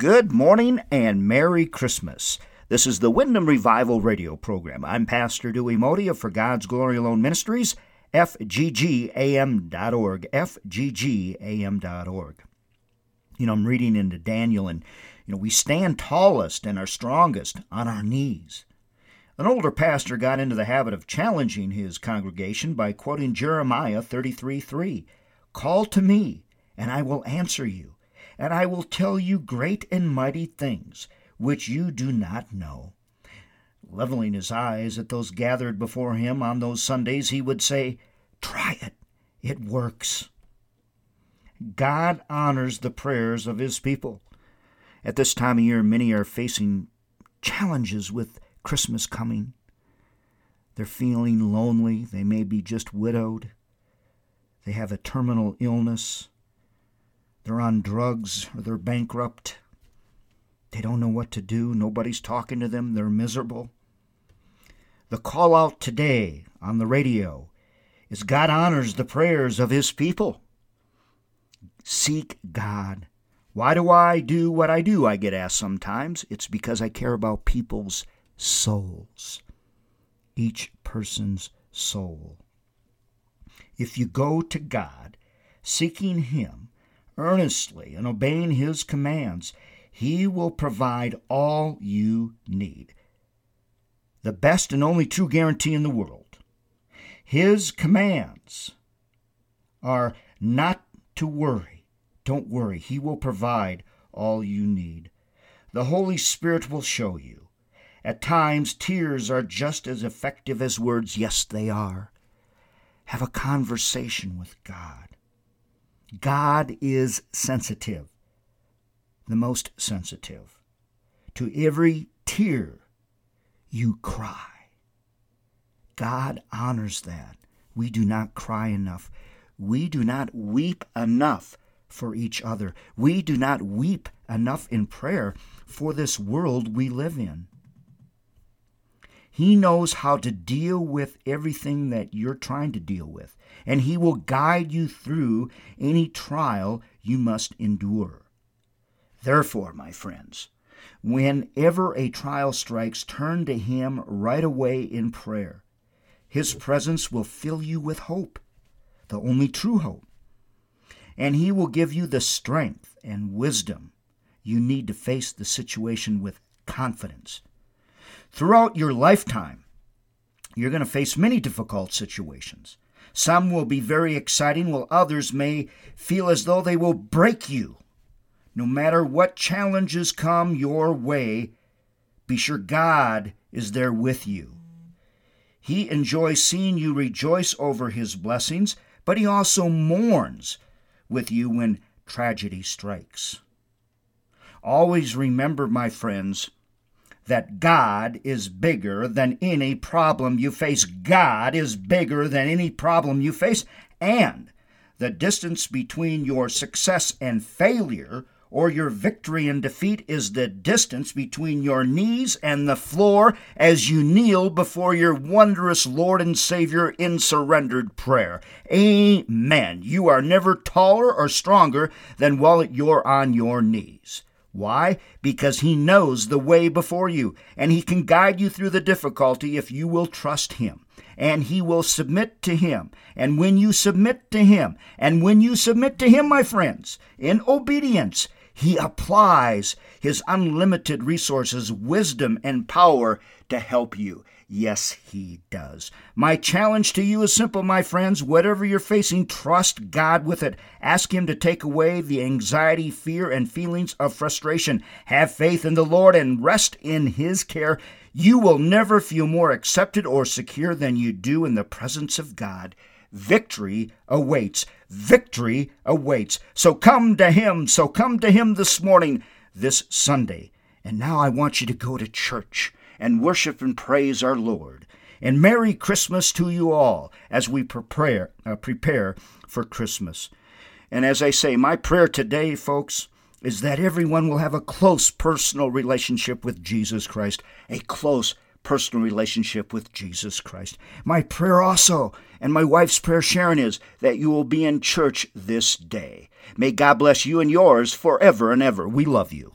Good morning and Merry Christmas. This is the Wyndham Revival radio program. I'm Pastor Dewey Modi of For God's Glory Alone Ministries, fggam.org, fggam.org. You know, I'm reading into Daniel, and, you know, we stand tallest and are strongest on our knees. An older pastor got into the habit of challenging his congregation by quoting Jeremiah 33 3. Call to me, and I will answer you, and I will tell you great and mighty things which you do not know. Leveling his eyes at those gathered before him on those Sundays, he would say, Try it, it works. God honors the prayers of his people. At this time of year, many are facing challenges with Christmas coming. They're feeling lonely. They may be just widowed. They have a terminal illness. They're on drugs or they're bankrupt. They don't know what to do. Nobody's talking to them. They're miserable. The call out today on the radio is God honors the prayers of his people. Seek God. Why do I do what I do? I get asked sometimes. It's because I care about people's souls, each person's soul. If you go to God, seeking Him earnestly and obeying His commands, He will provide all you need. The best and only true guarantee in the world. His commands are not to worry. Don't worry. He will provide all you need. The Holy Spirit will show you. At times, tears are just as effective as words. Yes, they are. Have a conversation with God. God is sensitive, the most sensitive, to every tear you cry. God honors that. We do not cry enough. We do not weep enough for each other. We do not weep enough in prayer for this world we live in. He knows how to deal with everything that you're trying to deal with, and He will guide you through any trial you must endure. Therefore, my friends, whenever a trial strikes, turn to Him right away in prayer. His presence will fill you with hope, the only true hope, and He will give you the strength and wisdom you need to face the situation with confidence Throughout your lifetime, you're going to face many difficult situations. Some will be very exciting, while others may feel as though they will break you. No matter what challenges come your way, be sure God is there with you. He enjoys seeing you rejoice over His blessings, but He also mourns with you when tragedy strikes. Always remember, my friends, that God is bigger than any problem you face. God is bigger than any problem you face. And the distance between your success and failure or your victory and defeat is the distance between your knees and the floor as you kneel before your wondrous Lord and Savior in surrendered prayer. Amen. You are never taller or stronger than while you're on your knees. Why? Because He knows the way before you, and He can guide you through the difficulty if you will trust Him. And He will submit to Him. And when you submit to Him, and when you submit to Him, my friends, in obedience, He applies His unlimited resources, wisdom, and power to help you. Yes, He does. My challenge to you is simple, my friends. Whatever you're facing, trust God with it. Ask Him to take away the anxiety, fear, and feelings of frustration. Have faith in the Lord and rest in His care. You will never feel more accepted or secure than you do in the presence of God. Victory awaits. Victory awaits. So come to Him. So come to Him this morning, this Sunday. And now I want you to go to church and worship and praise our Lord. And Merry Christmas to you all as we prepare, uh, prepare for Christmas. And as I say, my prayer today, folks, is that everyone will have a close personal relationship with Jesus Christ, a close personal relationship with Jesus Christ. My prayer also, and my wife's prayer, Sharon, is that you will be in church this day. May God bless you and yours forever and ever. We love you.